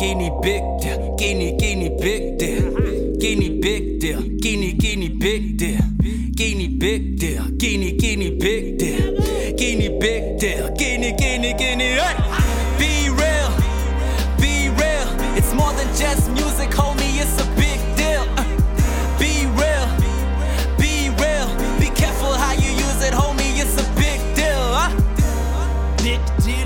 Guinea big deal, guinea, guinea big deal. Guinea big deal, guinea, guinea big deal. Guinea big deal, guinea, guinea big deal. Guinea big deal, guinea, guinea, guinea. Be real, be real. It's more than just music, homie, it's a big deal. Uh, be real, be real. Be careful how you use it, homie, it's a big deal. Big deal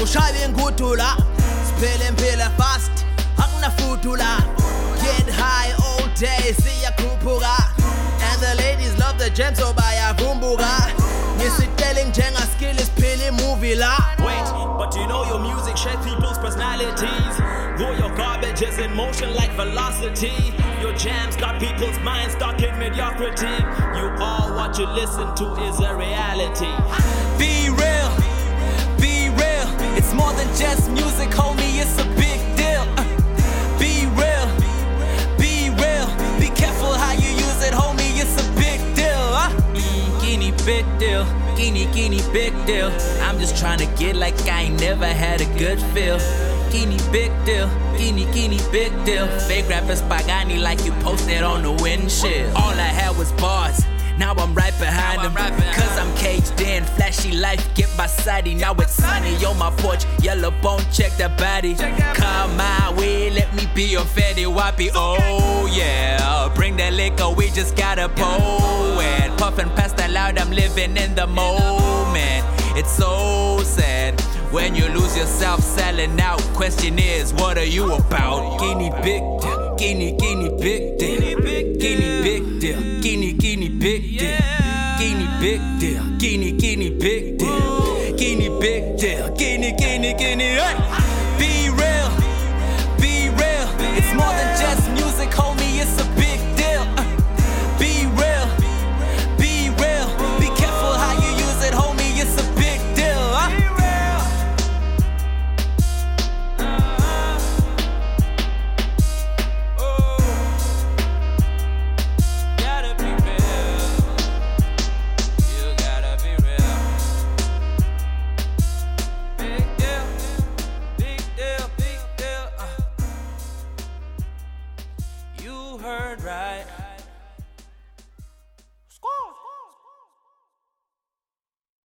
man. Ushaving kutula. Spilling pill fast. Futula. Get high all day. See ya kupuga. And the ladies love the gems so baya bumbuga. Nisitelling jenga skill is pili la. Wait, but you know your music shapes people's personalities. Though your garbage is in motion like velocity, your jams got people's minds stuck in mediocrity. You all what you listen to is a reality. Be real, guinea, guinea big deal. I'm just trying to get like I ain't never had a good feel. Guinea big deal, guinea, guinea big deal. Fake rappers Pagani like you posted on the windshield. All I had was bars. Now I'm right behind them. Cause I'm caged in, flashy life, get my sidey. Now it's sunny on my porch, yellow bone, check the body. Come my way, let me be your fatty wappy. Oh yeah, bring that liquor, we just gotta pour it. Puffin' past I'm living in the moment. It's so sad when you lose yourself selling out. Question is, what are you about? Guinea big deal, guinea, guinea big deal. Guinea big deal, guinea, guinea big deal. Guinea big deal, guinea, guinea big deal. Guinea big deal, guinea, guinea, guinea. Be real, be real. It's more than heard right.